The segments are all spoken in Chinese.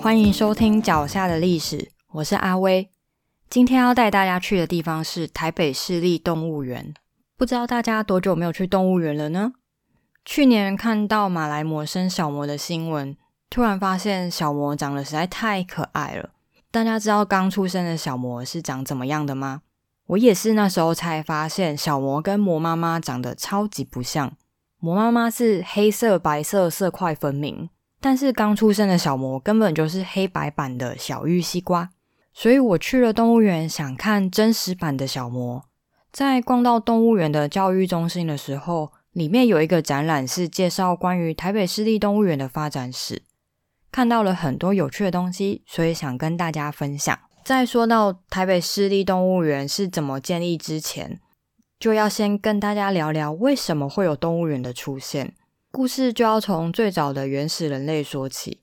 欢迎收听《脚下的历史》，我是阿威。今天要带大家去的地方是台北市立动物园。不知道大家多久没有去动物园了呢？去年看到马来魔生小魔的新闻，突然发现小魔长得实在太可爱了。大家知道刚出生的小魔是长怎么样的吗？我也是那时候才发现，小魔跟魔妈妈长得超级不像。魔妈妈是黑色、白色色块分明。但是刚出生的小魔根本就是黑白版的小玉西瓜，所以我去了动物园想看真实版的小魔。在逛到动物园的教育中心的时候，里面有一个展览是介绍关于台北市立动物园的发展史，看到了很多有趣的东西，所以想跟大家分享。在说到台北市立动物园是怎么建立之前，就要先跟大家聊聊为什么会有动物园的出现。故事就要从最早的原始人类说起。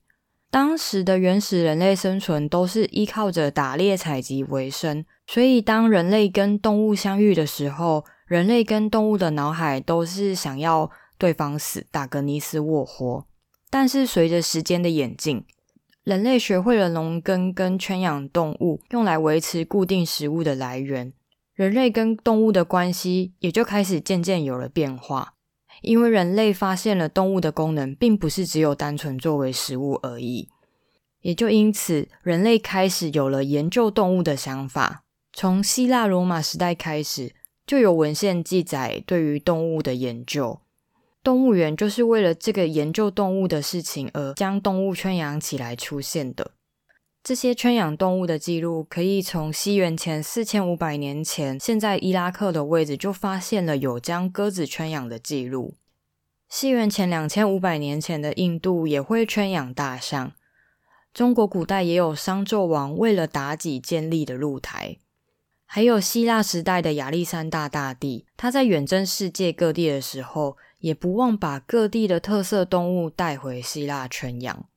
当时的原始人类生存都是依靠着打猎采集为生，所以当人类跟动物相遇的时候，人类跟动物的脑海都是想要对方死，打个你死我活。但是随着时间的演进，人类学会了农耕跟圈养动物，用来维持固定食物的来源，人类跟动物的关系也就开始渐渐有了变化。因为人类发现了动物的功能，并不是只有单纯作为食物而已，也就因此，人类开始有了研究动物的想法。从希腊罗马时代开始，就有文献记载对于动物的研究。动物园就是为了这个研究动物的事情而将动物圈养起来出现的。这些圈养动物的记录，可以从西元前四千五百年前，现在伊拉克的位置就发现了有将鸽子圈养的记录。西元前两千五百年前的印度也会圈养大象。中国古代也有商纣王为了妲己建立的露台。还有希腊时代的亚历山大大帝，他在远征世界各地的时候，也不忘把各地的特色动物带回希腊圈养。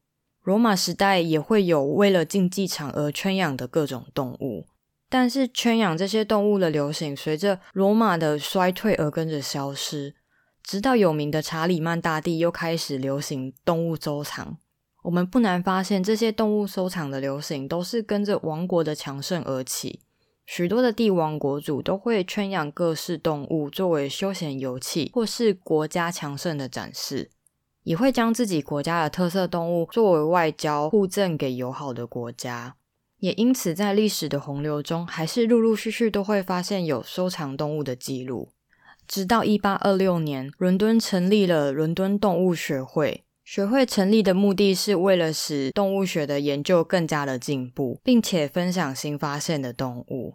罗马时代也会有为了竞技场而圈养的各种动物，但是圈养这些动物的流行随着罗马的衰退而跟着消失，直到有名的查理曼大帝又开始流行动物收藏。我们不难发现，这些动物收藏的流行都是跟着王国的强盛而起，许多的帝王国主都会圈养各式动物作为休闲游憩或是国家强盛的展示。也会将自己国家的特色动物作为外交互赠给友好的国家，也因此在历史的洪流中，还是陆陆续续都会发现有收藏动物的记录。直到一八二六年，伦敦成立了伦敦动物学会。学会成立的目的是为了使动物学的研究更加的进步，并且分享新发现的动物。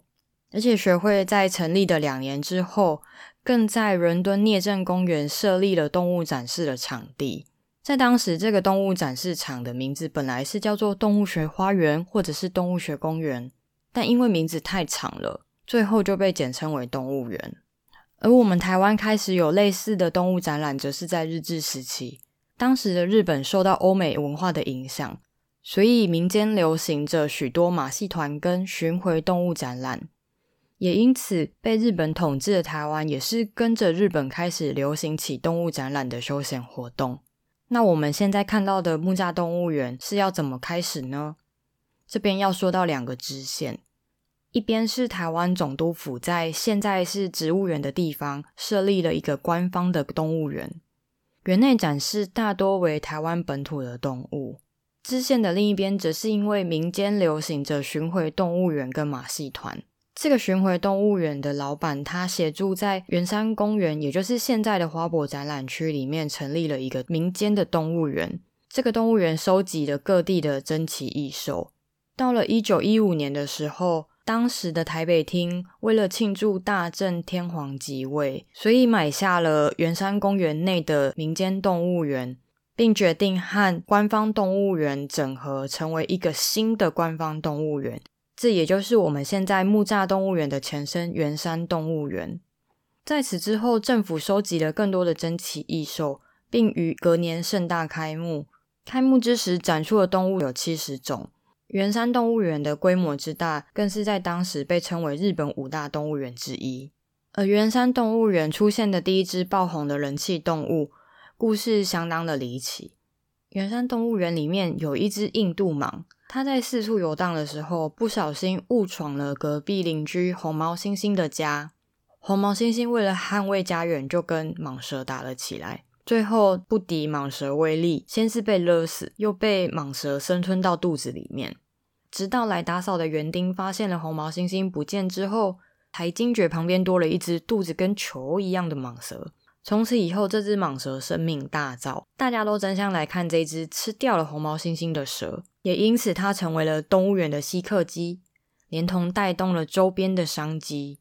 而且学会在成立的两年之后。更在伦敦聂政公园设立了动物展示的场地。在当时，这个动物展示场的名字本来是叫做动物学花园或者是动物学公园，但因为名字太长了，最后就被简称为动物园。而我们台湾开始有类似的动物展览，则是在日治时期。当时的日本受到欧美文化的影响，所以民间流行着许多马戏团跟巡回动物展览。也因此，被日本统治的台湾也是跟着日本开始流行起动物展览的休闲活动。那我们现在看到的木栅动物园是要怎么开始呢？这边要说到两个支线，一边是台湾总督府在现在是植物园的地方设立了一个官方的动物园，园内展示大多为台湾本土的动物。支线的另一边则是因为民间流行着巡回动物园跟马戏团。这个巡回动物园的老板，他协助在圆山公园，也就是现在的花博展览区里面，成立了一个民间的动物园。这个动物园收集了各地的珍奇异兽。到了一九一五年的时候，当时的台北厅为了庆祝大正天皇即位，所以买下了圆山公园内的民间动物园，并决定和官方动物园整合，成为一个新的官方动物园。这也就是我们现在木栅动物园的前身——圆山动物园。在此之后，政府收集了更多的珍奇异兽，并于隔年盛大开幕。开幕之时，展出的动物有七十种。圆山动物园的规模之大，更是在当时被称为日本五大动物园之一。而圆山动物园出现的第一只爆红的人气动物，故事相当的离奇。圆山动物园里面有一只印度蟒，他在四处游荡的时候，不小心误闯了隔壁邻居红毛猩猩的家。红毛猩猩为了捍卫家园，就跟蟒蛇打了起来。最后不敌蟒蛇威力，先是被勒死，又被蟒蛇生吞到肚子里面。直到来打扫的园丁发现了红毛猩猩不见之后，才惊觉旁边多了一只肚子跟球一样的蟒蛇。从此以后，这只蟒蛇生命大噪，大家都争相来看这只吃掉了红毛猩猩的蛇，也因此它成为了动物园的吸客机，连同带动了周边的商机。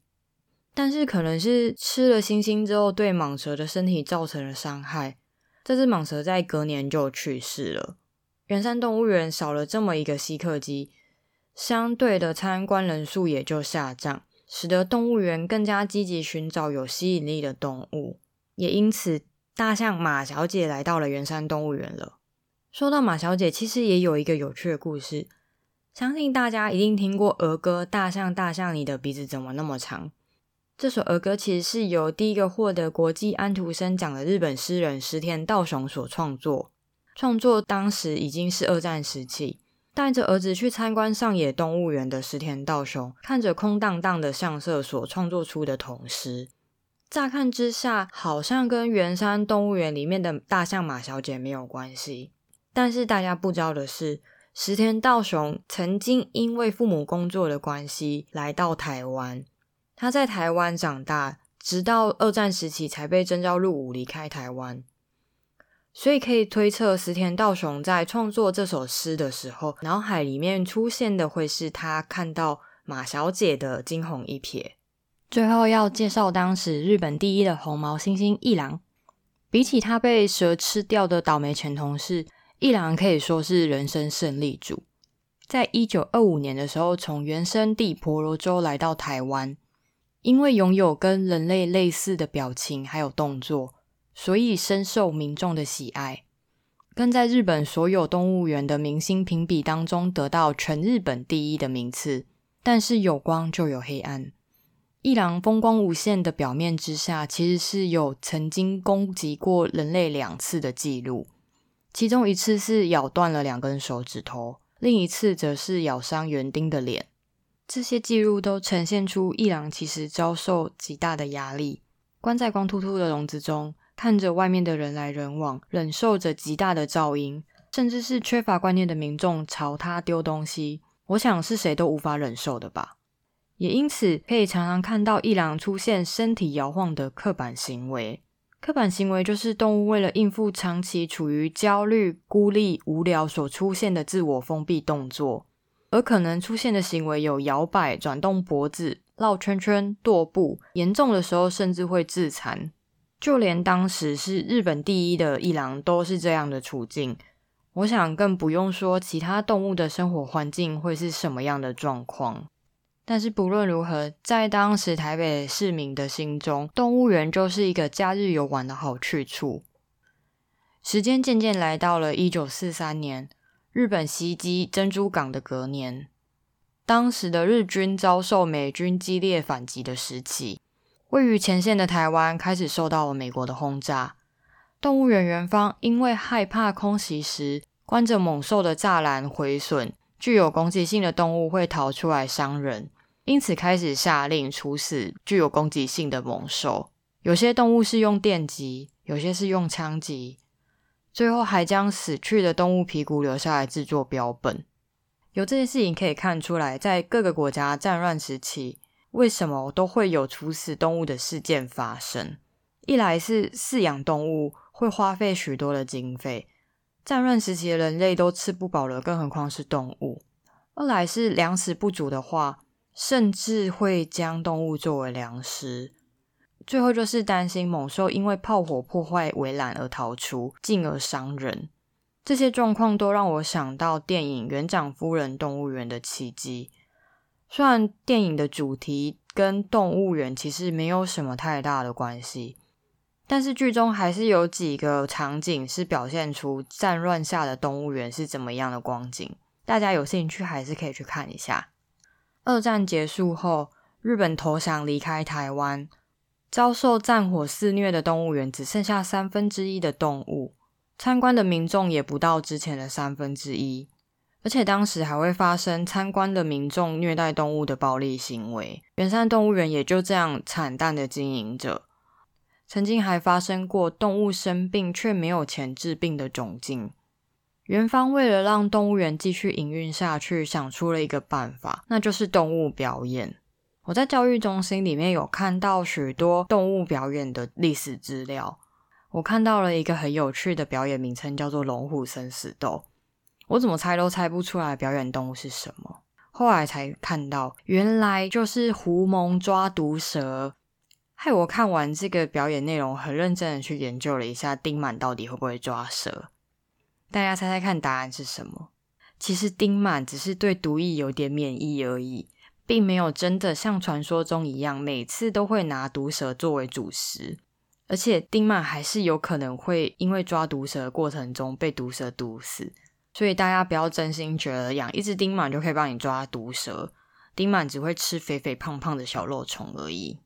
但是，可能是吃了猩猩之后，对蟒蛇的身体造成了伤害，这只蟒蛇在隔年就去世了。圆山动物园少了这么一个吸客机，相对的参观人数也就下降，使得动物园更加积极寻找有吸引力的动物。也因此，大象马小姐来到了圆山动物园了。说到马小姐，其实也有一个有趣的故事。相信大家一定听过儿歌《大象大象，你的鼻子怎么那么长》。这首儿歌其实是由第一个获得国际安徒生奖的日本诗人石田道雄所创作。创作当时已经是二战时期，带着儿子去参观上野动物园的石田道雄，看着空荡荡的相册所创作出的童诗。乍看之下，好像跟圆山动物园里面的大象马小姐没有关系。但是大家不知道的是，石田道雄曾经因为父母工作的关系来到台湾。他在台湾长大，直到二战时期才被征召入伍离开台湾。所以可以推测，石田道雄在创作这首诗的时候，脑海里面出现的会是他看到马小姐的惊鸿一瞥。最后要介绍当时日本第一的红毛猩猩一郎。比起他被蛇吃掉的倒霉前同事，一郎可以说是人生胜利组。在一九二五年的时候，从原生地婆罗洲来到台湾，因为拥有跟人类类似的表情还有动作，所以深受民众的喜爱，跟在日本所有动物园的明星评比当中得到全日本第一的名次。但是有光就有黑暗。一郎风光无限的表面之下，其实是有曾经攻击过人类两次的记录，其中一次是咬断了两根手指头，另一次则是咬伤园丁的脸。这些记录都呈现出一郎其实遭受极大的压力，关在光秃秃的笼子中，看着外面的人来人往，忍受着极大的噪音，甚至是缺乏观念的民众朝他丢东西。我想是谁都无法忍受的吧。也因此，可以常常看到一郎出现身体摇晃的刻板行为。刻板行为就是动物为了应付长期处于焦虑、孤立、无聊所出现的自我封闭动作，而可能出现的行为有摇摆、转动脖子、绕圈圈、踱步，严重的时候甚至会自残。就连当时是日本第一的一郎都是这样的处境，我想更不用说其他动物的生活环境会是什么样的状况。但是不论如何，在当时台北市民的心中，动物园就是一个假日游玩的好去处。时间渐渐来到了一九四三年，日本袭击珍珠港的隔年，当时的日军遭受美军激烈反击的时期，位于前线的台湾开始受到了美国的轰炸。动物园园方因为害怕空袭时关着猛兽的栅栏毁损。具有攻击性的动物会逃出来伤人，因此开始下令处死具有攻击性的猛兽。有些动物是用电击，有些是用枪击，最后还将死去的动物皮骨留下来制作标本。由这些事情可以看出来，在各个国家战乱时期，为什么都会有处死动物的事件发生？一来是饲养动物会花费许多的经费。战乱时期的人类都吃不饱了，更何况是动物。二来是粮食不足的话，甚至会将动物作为粮食。最后就是担心猛兽因为炮火破坏围栏而逃出，进而伤人。这些状况都让我想到电影《园长夫人动物园的奇迹》。虽然电影的主题跟动物园其实没有什么太大的关系。但是剧中还是有几个场景是表现出战乱下的动物园是怎么样的光景，大家有兴趣还是可以去看一下。二战结束后，日本投降离开台湾，遭受战火肆虐的动物园只剩下三分之一的动物，参观的民众也不到之前的三分之一，而且当时还会发生参观的民众虐待动物的暴力行为。圆山动物园也就这样惨淡的经营着。曾经还发生过动物生病却没有钱治病的窘境。园方为了让动物园继续营运下去，想出了一个办法，那就是动物表演。我在教育中心里面有看到许多动物表演的历史资料。我看到了一个很有趣的表演名称，叫做“龙虎生死斗”。我怎么猜都猜不出来表演动物是什么。后来才看到，原来就是狐獴抓毒蛇。害我看完这个表演内容，很认真的去研究了一下丁满到底会不会抓蛇。大家猜猜看，答案是什么？其实丁满只是对毒液有点免疫而已，并没有真的像传说中一样，每次都会拿毒蛇作为主食。而且丁满还是有可能会因为抓毒蛇的过程中被毒蛇毒死，所以大家不要真心觉得养一只丁满就可以帮你抓毒蛇。丁满只会吃肥肥胖胖的小肉虫而已。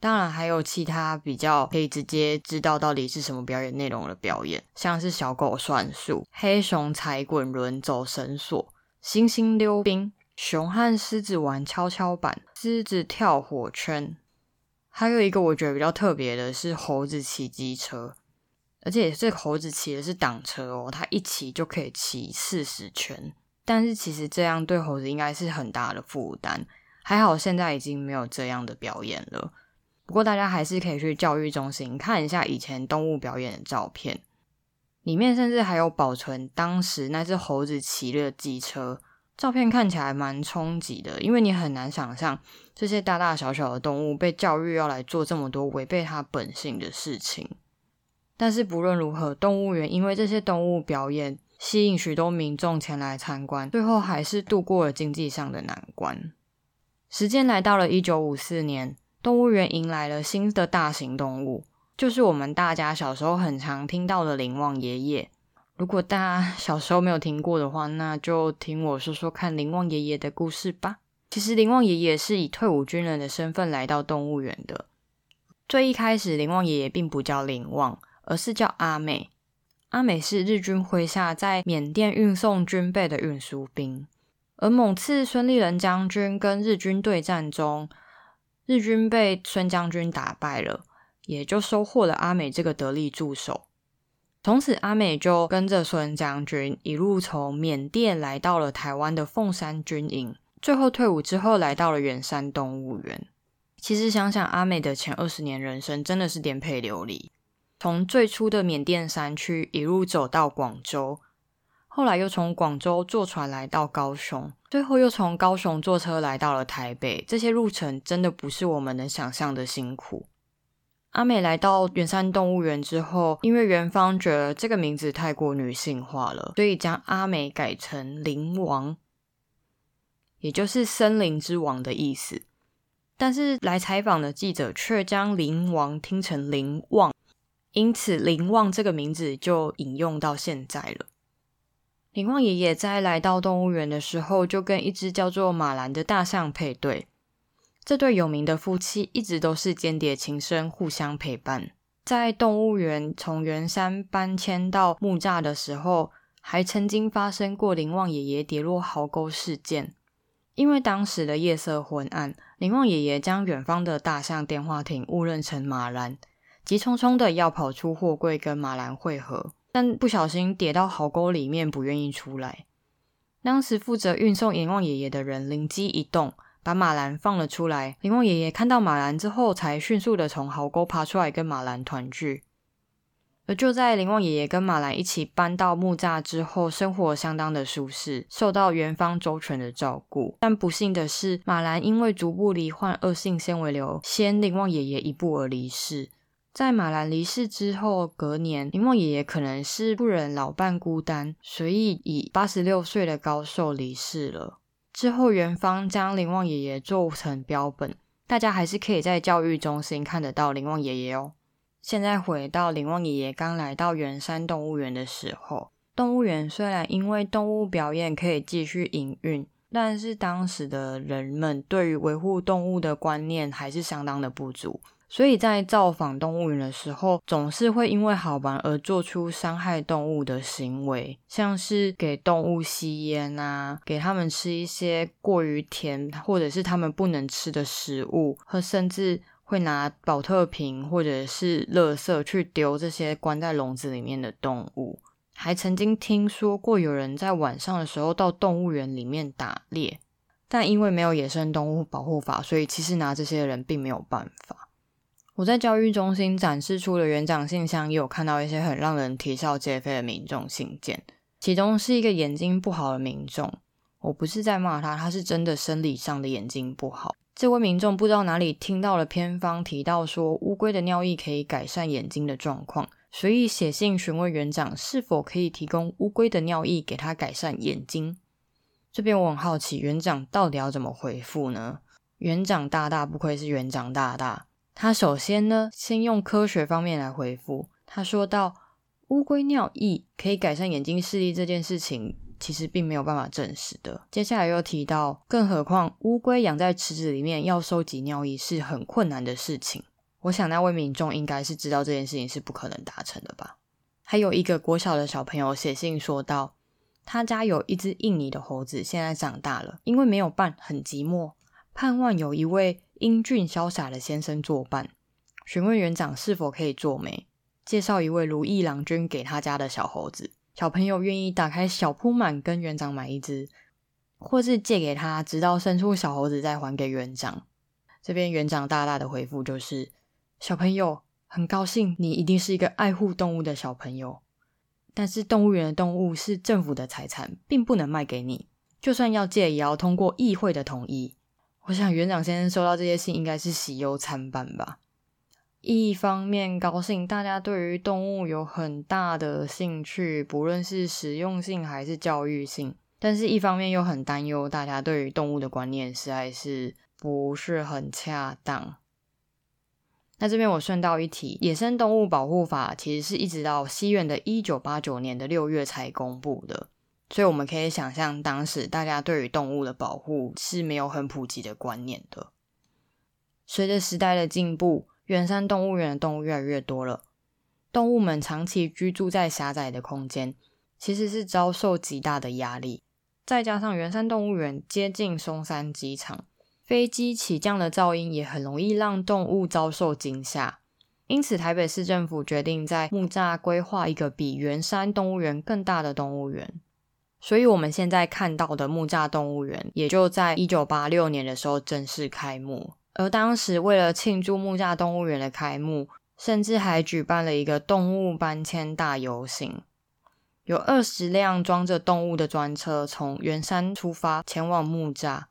当然还有其他比较可以直接知道到底是什么表演内容的表演，像是小狗算术、黑熊踩滚轮走绳索、猩猩溜冰、熊和狮子玩跷跷板、狮子跳火圈。还有一个我觉得比较特别的是猴子骑机车，而且这猴子骑的是挡车哦，它一骑就可以骑四十圈。但是其实这样对猴子应该是很大的负担，还好现在已经没有这样的表演了。不过大家还是可以去教育中心看一下以前动物表演的照片，里面甚至还有保存当时那只猴子骑的机车照片，看起来蛮冲击的。因为你很难想象这些大大小小的动物被教育要来做这么多违背它本性的事情。但是不论如何，动物园因为这些动物表演吸引许多民众前来参观，最后还是度过了经济上的难关。时间来到了一九五四年。动物园迎来了新的大型动物，就是我们大家小时候很常听到的林旺爷爷。如果大家小时候没有听过的话，那就听我说说看林旺爷爷的故事吧。其实林旺爷爷是以退伍军人的身份来到动物园的。最一开始，林旺爷爷并不叫林旺，而是叫阿美。阿美是日军麾下在缅甸运送军备的运输兵，而某次孙立人将军跟日军对战中。日军被孙将军打败了，也就收获了阿美这个得力助手。从此，阿美就跟着孙将军一路从缅甸来到了台湾的凤山军营，最后退伍之后来到了远山动物园。其实想想，阿美的前二十年人生真的是颠沛流离，从最初的缅甸山区一路走到广州。后来又从广州坐船来到高雄，最后又从高雄坐车来到了台北。这些路程真的不是我们能想象的辛苦。阿美来到圆山动物园之后，因为园方觉得这个名字太过女性化了，所以将阿美改成灵王，也就是森林之王的意思。但是来采访的记者却将灵王听成灵旺，因此灵旺这个名字就引用到现在了。林旺爷爷在来到动物园的时候，就跟一只叫做马兰的大象配对。这对有名的夫妻一直都是间谍情深，互相陪伴。在动物园从圆山搬迁到木栅的时候，还曾经发生过林旺爷爷跌落壕沟事件。因为当时的夜色昏暗，林旺爷爷将远方的大象电话亭误认成马兰，急匆匆的要跑出货柜跟马兰会合。但不小心跌到壕沟里面，不愿意出来。当时负责运送林旺爷爷的人灵机一动，把马兰放了出来。林旺爷爷看到马兰之后，才迅速的从壕沟爬出来，跟马兰团聚。而就在林旺爷爷跟马兰一起搬到木栅之后，生活相当的舒适，受到元方周全的照顾。但不幸的是，马兰因为逐步罹患恶性纤维瘤，先林旺爷爷一步而离世。在马兰离世之后，隔年林旺爷爷可能是不忍老伴孤单，所以以八十六岁的高寿离世了。之后园方将林旺爷爷做成标本，大家还是可以在教育中心看得到林旺爷爷哦。现在回到林旺爷爷刚来到圆山动物园的时候，动物园虽然因为动物表演可以继续营运，但是当时的人们对于维护动物的观念还是相当的不足，所以在造访动物园的时候，总是会因为好玩而做出伤害动物的行为，像是给动物吸烟啊，给他们吃一些过于甜或者是他们不能吃的食物，和甚至会拿保特瓶或者是垃圾去丢这些关在笼子里面的动物。还曾经听说过有人在晚上的时候到动物园里面打猎，但因为没有野生动物保护法，所以其实拿这些人并没有办法。我在教育中心展示出的园长信箱，也有看到一些很让人啼笑皆非的民众信件，其中是一个眼睛不好的民众。我不是在骂他，他是真的生理上的眼睛不好。这位民众不知道哪里听到了偏方提到说乌龟的尿液可以改善眼睛的状况。所以写信询问园长是否可以提供乌龟的尿液给他改善眼睛。这边我很好奇，园长到底要怎么回复呢？园长大大不愧是园长大大，他首先呢，先用科学方面来回复。他说到，乌龟尿液可以改善眼睛视力这件事情，其实并没有办法证实的。接下来又提到，更何况乌龟养在池子里面要收集尿液是很困难的事情。我想那位民众应该是知道这件事情是不可能达成的吧。还有一个国小的小朋友写信说道，他家有一只印尼的猴子，现在长大了，因为没有伴，很寂寞，盼望有一位英俊潇洒的先生作伴。询问园长是否可以做媒，介绍一位如意郎君给他家的小猴子。小朋友愿意打开小铺满跟园长买一只，或是借给他，直到生出小猴子再还给园长。这边园长大大的回复就是。小朋友很高兴，你一定是一个爱护动物的小朋友。但是动物园的动物是政府的财产，并不能卖给你。就算要借，也要通过议会的同意。我想园长先生收到这些信，应该是喜忧参半吧。一方面高兴大家对于动物有很大的兴趣，不论是实用性还是教育性；但是一方面又很担忧大家对于动物的观念实在是不是很恰当。那这边我顺道一提，野生动物保护法其实是一直到西元的一九八九年的六月才公布的，所以我们可以想象，当时大家对于动物的保护是没有很普及的观念的。随着时代的进步，远山动物园的动物越来越多了，动物们长期居住在狭窄的空间，其实是遭受极大的压力，再加上圆山动物园接近松山机场。飞机起降的噪音也很容易让动物遭受惊吓，因此台北市政府决定在木栅规划一个比圆山动物园更大的动物园。所以，我们现在看到的木栅动物园，也就在一九八六年的时候正式开幕。而当时为了庆祝木栅动物园的开幕，甚至还举办了一个动物搬迁大游行，有二十辆装着动物的专车从圆山出发，前往木栅。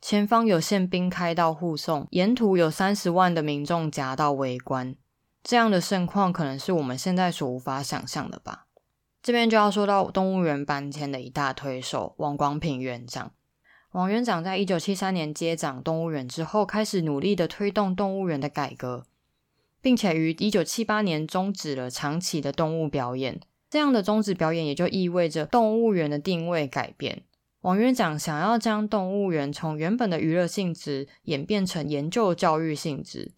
前方有宪兵开道护送，沿途有三十万的民众夹道围观，这样的盛况可能是我们现在所无法想象的吧。这边就要说到动物园搬迁的一大推手王光平园长。王园长在一九七三年接掌动物园之后，开始努力的推动动物园的改革，并且于一九七八年终止了长期的动物表演。这样的终止表演，也就意味着动物园的定位改变。王园长想要将动物园从原本的娱乐性质演变成研究教育性质，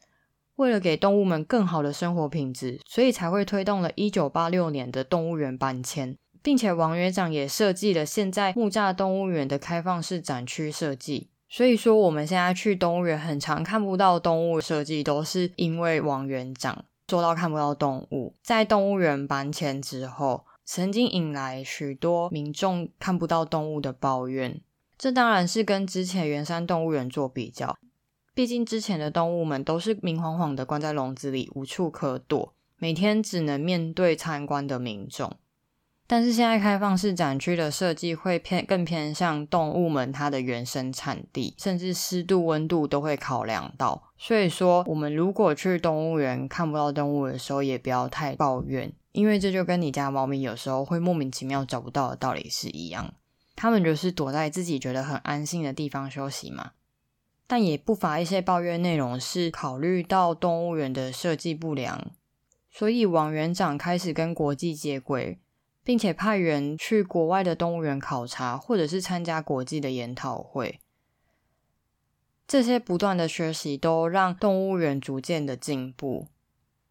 为了给动物们更好的生活品质，所以才会推动了1986年的动物园搬迁，并且王园长也设计了现在木栅动物园的开放式展区设计。所以说，我们现在去动物园很常看不到动物设计，都是因为王园长做到看不到动物。在动物园搬迁之后。曾经引来许多民众看不到动物的抱怨，这当然是跟之前圆山动物园做比较。毕竟之前的动物们都是明晃晃的关在笼子里，无处可躲，每天只能面对参观的民众。但是现在开放式展区的设计会偏更偏向动物们它的原生产地，甚至湿度、温度都会考量到。所以说，我们如果去动物园看不到动物的时候，也不要太抱怨。因为这就跟你家猫咪有时候会莫名其妙找不到的道理是一样，它们就是躲在自己觉得很安心的地方休息嘛。但也不乏一些抱怨内容是考虑到动物园的设计不良，所以王园长开始跟国际接轨，并且派人去国外的动物园考察，或者是参加国际的研讨会。这些不断的学习都让动物园逐渐的进步。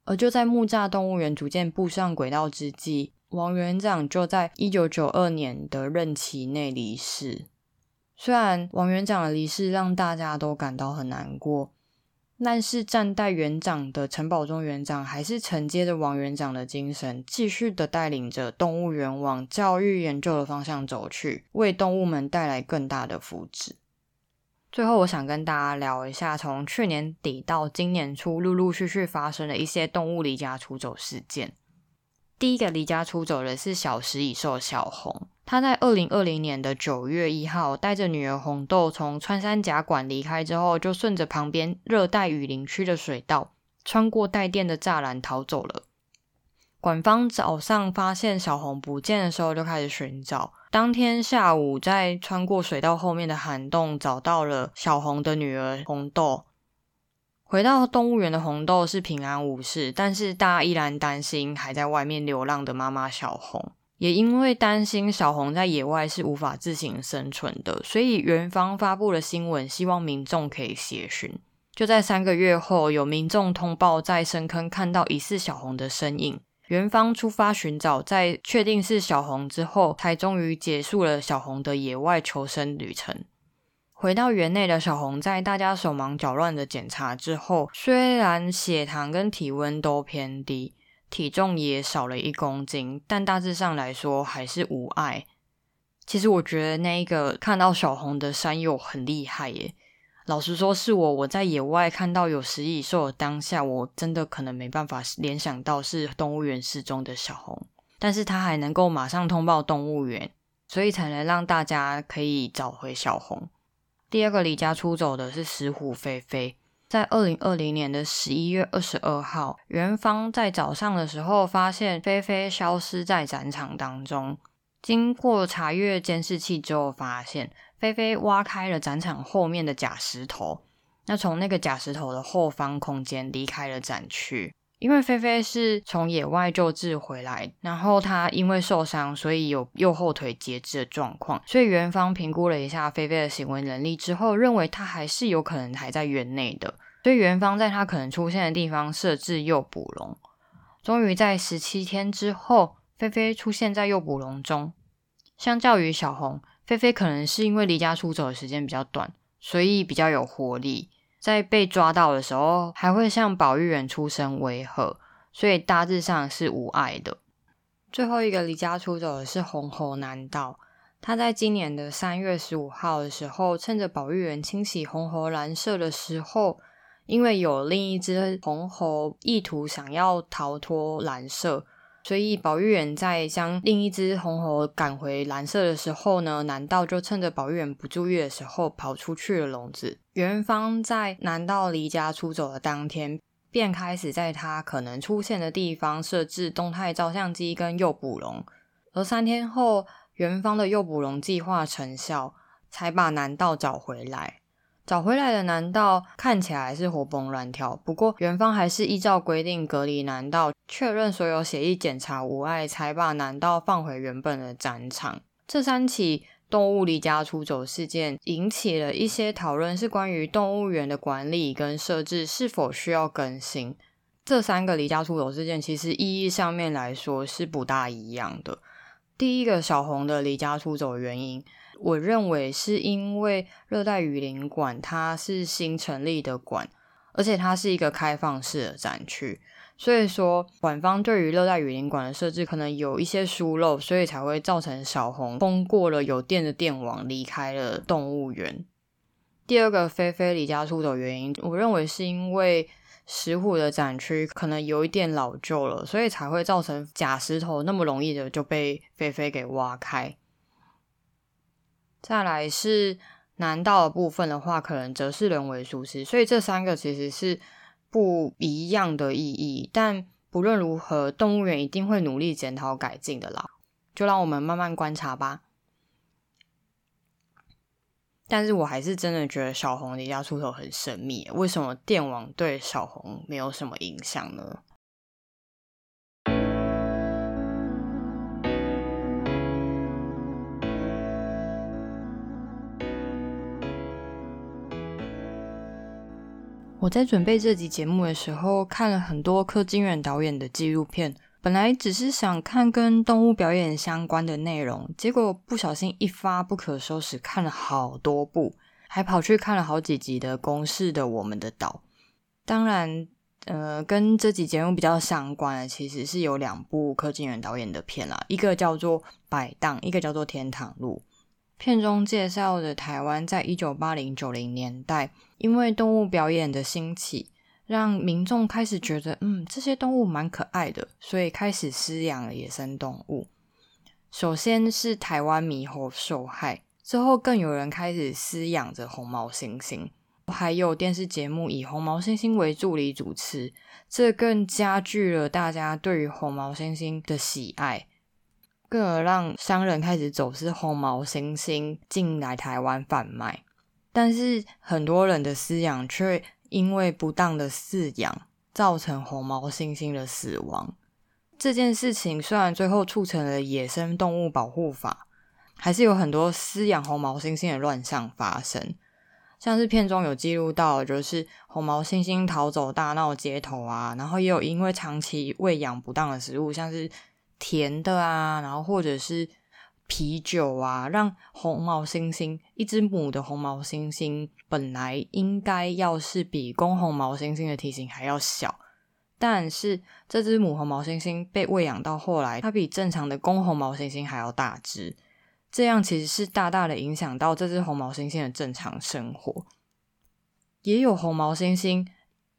而就在木栅动物园逐渐步上轨道之际，王园长就在一九九二年的任期内离世。虽然王园长的离世让大家都感到很难过。但是，暂代园长的陈宝忠园长还是承接着王园长的精神，继续的带领着动物园往教育研究的方向走去，为动物们带来更大的福祉。最后，我想跟大家聊一下，从去年底到今年初，陆陆续续发生的一些动物离家出走事件。第一个离家出走的是小食蚁兽小红。他在二零二零年的九月一号，带着女儿红豆从穿山甲馆离开之后，就顺着旁边热带雨林区的水道，穿过带电的栅栏逃走了。馆方早上发现小红不见的时候，就开始寻找。当天下午，在穿过水道后面的涵洞找到了小红的女儿红豆。回到动物园的红豆是平安无事，但是大家依然担心还在外面流浪的妈妈小红。也因为担心小红在野外是无法自行生存的，所以园方发布了新闻，希望民众可以协寻。就在三个月后，有民众通报在深坑看到疑似小红的身影，园方出发寻找，在确定是小红之后，才终于结束了小红的野外求生旅程。回到园内的小红，在大家手忙脚乱的检查之后，虽然血糖跟体温都偏低。体重也少了一公斤，但大致上来说还是无碍。其实我觉得那一个看到小红的山友很厉害耶。老实说，是我我在野外看到有食蚁兽的当下，我真的可能没办法联想到是动物园失踪的小红，但是他还能够马上通报动物园，所以才能让大家可以找回小红。第二个离家出走的是石虎菲菲。在二零二零年的十一月二十二号，元芳在早上的时候发现菲菲消失在展场当中。经过查阅监视器之后，发现菲菲挖开了展场后面的假石头，那从那个假石头的后方空间离开了展区。因为菲菲是从野外救治回来，然后她因为受伤，所以有右后腿截肢的状况，所以元芳评估了一下菲菲的行为能力之后，认为她还是有可能还在园内的，所以元芳在他可能出现的地方设置诱捕笼。终于在十七天之后，菲菲出现在诱捕笼中。相较于小红，菲菲可能是因为离家出走的时间比较短，所以比较有活力。在被抓到的时候，还会向保育员出声威吓，所以大致上是无碍的。最后一个离家出走的是红猴南道，他在今年的三月十五号的时候，趁着保育员清洗红猴栏舍的时候，因为有另一只红猴意图想要逃脱蓝色。所以，保育员在将另一只红猴赶回蓝色的时候呢，南道就趁着保育员不注意的时候跑出去了笼子。园方在南道离家出走的当天，便开始在他可能出现的地方设置动态照相机跟诱捕笼。而三天后，园方的诱捕笼计划成效，才把南道找回来。找回来的南道看起来是活蹦乱跳，不过园方还是依照规定隔离南道，确认所有血液检查无碍，才把南道放回原本的展场。这三起动物离家出走事件引起了一些讨论，是关于动物园的管理跟设置是否需要更新。这三个离家出走事件其实意义上面来说是不大一样的。第一个小红的离家出走原因。我认为是因为热带雨林馆它是新成立的馆，而且它是一个开放式的展区，所以说馆方对于热带雨林馆的设置可能有一些疏漏，所以才会造成小红通过了有电的电网离开了动物园。第二个菲菲离家出走原因，我认为是因为石虎的展区可能有一点老旧了，所以才会造成假石头那么容易的就被菲菲给挖开。再来是南道的部分的话，可能则是人为疏失，所以这三个其实是不一样的意义。但不论如何，动物园一定会努力检讨改进的啦。就让我们慢慢观察吧。但是我还是真的觉得小红离家出走很神秘，为什么电网对小红没有什么影响呢？我在准备这集节目的时候，看了很多柯金远导演的纪录片。本来只是想看跟动物表演相关的内容，结果不小心一发不可收拾，看了好多部，还跑去看了好几集的《公式的我们的岛》。当然，呃，跟这集节目比较相关的，其实是有两部柯金远导演的片啦，一个叫做《摆荡》，一个叫做《天堂路》。片中介绍的台湾在一九八零九零年代，因为动物表演的兴起，让民众开始觉得，嗯，这些动物蛮可爱的，所以开始饲养了野生动物。首先是台湾猕猴受害，之后更有人开始饲养着红毛猩猩，还有电视节目以红毛猩猩为助理主持，这更加剧了大家对于红毛猩猩的喜爱。更而让商人开始走私红毛猩猩进来台湾贩卖，但是很多人的饲养却因为不当的饲养，造成红毛猩猩的死亡。这件事情虽然最后促成了野生动物保护法，还是有很多饲养红毛猩猩的乱象发生。像是片中有记录到，就是红毛猩猩逃走大闹街头啊，然后也有因为长期喂养不当的食物，像是。甜的啊，然后或者是啤酒啊，让红毛猩猩一只母的红毛猩猩本来应该要是比公红毛猩猩的体型还要小，但是这只母红毛猩猩被喂养到后来，它比正常的公红毛猩猩还要大只，这样其实是大大的影响到这只红毛猩猩的正常生活。也有红毛猩猩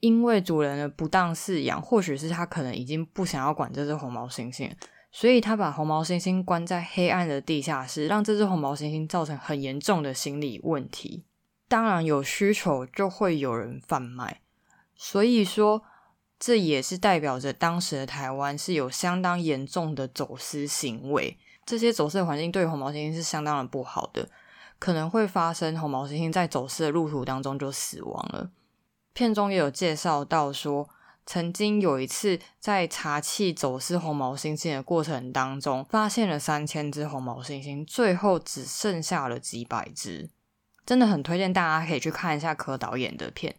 因为主人的不当饲养，或许是他可能已经不想要管这只红毛猩猩。所以他把红毛猩猩关在黑暗的地下室，让这只红毛猩猩造成很严重的心理问题。当然有需求就会有人贩卖，所以说这也是代表着当时的台湾是有相当严重的走私行为。这些走私的环境对红毛猩猩是相当的不好的，可能会发生红毛猩猩在走私的路途当中就死亡了。片中也有介绍到说。曾经有一次在查缉走私红毛猩猩的过程当中，发现了三千只红毛猩猩，最后只剩下了几百只。真的很推荐大家可以去看一下柯导演的片，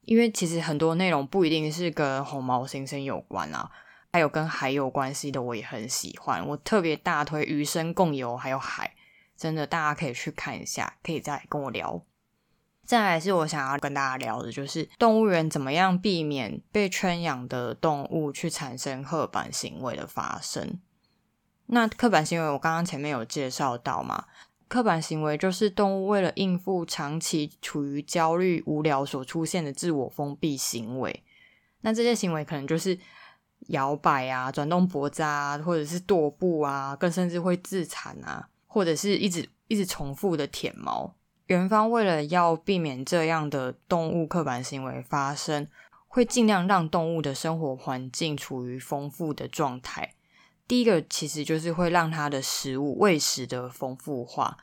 因为其实很多内容不一定是跟红毛猩猩有关啊，还有跟海有关系的，我也很喜欢。我特别大推《鱼生共游》还有海，真的大家可以去看一下，可以再跟我聊。再来是我想要跟大家聊的，就是动物园怎么样避免被圈养的动物去产生刻板行为的发生。那刻板行为我刚刚前面有介绍到嘛？刻板行为就是动物为了应付长期处于焦虑、无聊所出现的自我封闭行为。那这些行为可能就是摇摆啊、转动脖子啊，或者是跺步啊，更甚至会自残啊，或者是一直一直重复的舔毛。园方为了要避免这样的动物刻板行为发生，会尽量让动物的生活环境处于丰富的状态。第一个其实就是会让它的食物喂食的丰富化。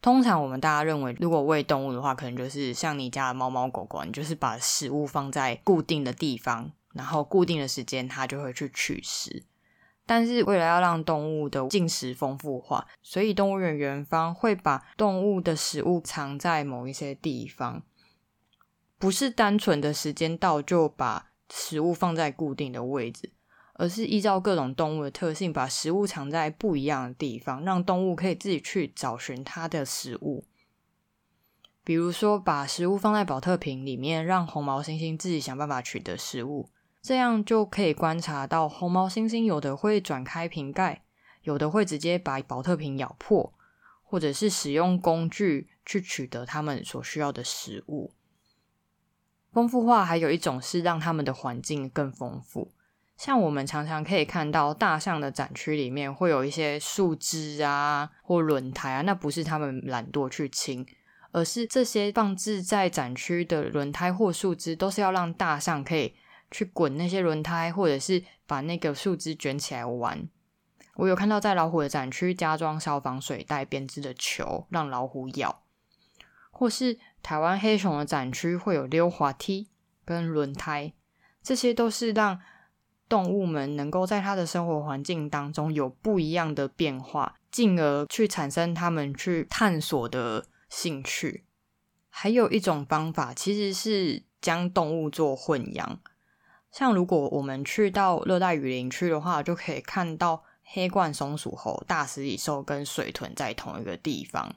通常我们大家认为，如果喂动物的话，可能就是像你家的猫猫狗狗，你就是把食物放在固定的地方，然后固定的时间它就会去取食。但是为了要让动物的进食丰富化，所以动物园园方会把动物的食物藏在某一些地方，不是单纯的时间到就把食物放在固定的位置，而是依照各种动物的特性，把食物藏在不一样的地方，让动物可以自己去找寻它的食物。比如说，把食物放在保特瓶里面，让红毛猩猩自己想办法取得食物。这样就可以观察到，红毛猩猩有的会转开瓶盖，有的会直接把保特瓶咬破，或者是使用工具去取得他们所需要的食物。丰富化还有一种是让他们的环境更丰富，像我们常常可以看到大象的展区里面会有一些树枝啊或轮胎啊，那不是他们懒惰去清，而是这些放置在展区的轮胎或树枝都是要让大象可以。去滚那些轮胎，或者是把那个树枝卷起来玩。我有看到在老虎的展区加装消防水袋编织的球，让老虎咬；或是台湾黑熊的展区会有溜滑梯跟轮胎，这些都是让动物们能够在它的生活环境当中有不一样的变化，进而去产生他们去探索的兴趣。还有一种方法，其实是。将动物做混养。像如果我们去到热带雨林区的话，就可以看到黑冠松鼠猴、大食蚁兽跟水豚在同一个地方。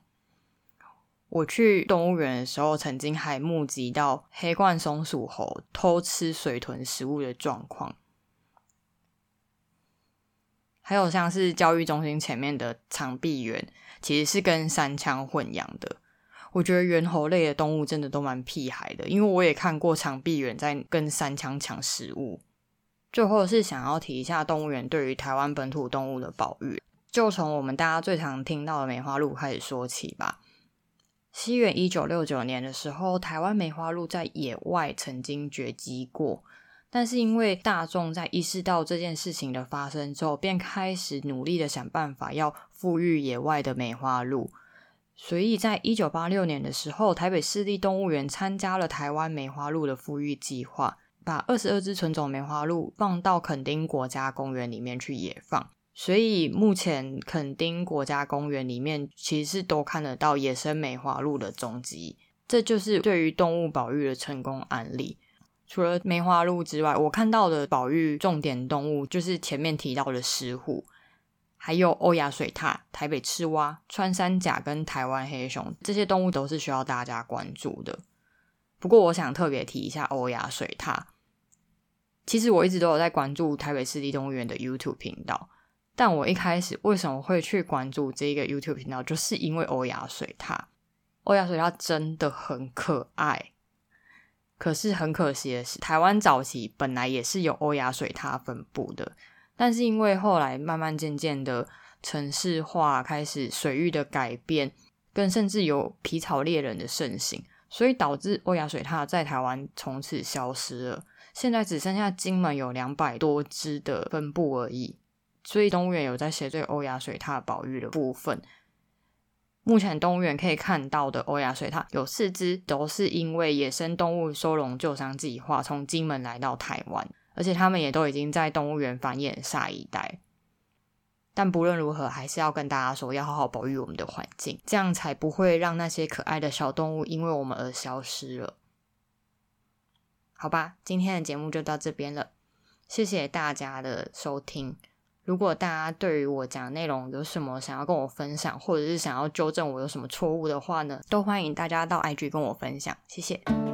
我去动物园的时候，曾经还目击到黑冠松鼠猴偷吃水豚食物的状况。还有像是教育中心前面的长臂猿，其实是跟山羌混养的。我觉得猿猴类的动物真的都蛮屁孩的，因为我也看过长臂猿在跟山羌抢食物。最后是想要提一下动物园对于台湾本土动物的保育，就从我们大家最常听到的梅花鹿开始说起吧。西元一九六九年的时候，台湾梅花鹿在野外曾经绝迹过，但是因为大众在意识到这件事情的发生之后，便开始努力的想办法要富裕野外的梅花鹿。所以在一九八六年的时候，台北市立动物园参加了台湾梅花鹿的富裕计划，把二十二只纯种梅花鹿放到垦丁国家公园里面去野放。所以目前垦丁国家公园里面其实是都看得到野生梅花鹿的踪迹，这就是对于动物保育的成功案例。除了梅花鹿之外，我看到的保育重点动物就是前面提到的石虎。还有欧亚水獭、台北赤蛙、穿山甲跟台湾黑熊，这些动物都是需要大家关注的。不过，我想特别提一下欧亚水獭。其实我一直都有在关注台北市立动物园的 YouTube 频道，但我一开始为什么会去关注这个 YouTube 频道，就是因为欧亚水獭。欧亚水獭真的很可爱，可是很可惜的是，台湾早期本来也是有欧亚水獭分布的。但是因为后来慢慢渐渐的城市化，开始水域的改变，更甚至有皮草猎人的盛行，所以导致欧亚水獭在台湾从此消失了。现在只剩下金门有两百多只的分布而已。所以动物园有在写对欧亚水獭保育的部分。目前动物园可以看到的欧亚水獭有四只，都是因为野生动物收容救伤计划从金门来到台湾。而且他们也都已经在动物园繁衍下一代，但不论如何，还是要跟大家说，要好好保育我们的环境，这样才不会让那些可爱的小动物因为我们而消失了。好吧，今天的节目就到这边了，谢谢大家的收听。如果大家对于我讲内容有什么想要跟我分享，或者是想要纠正我有什么错误的话呢，都欢迎大家到 IG 跟我分享，谢谢。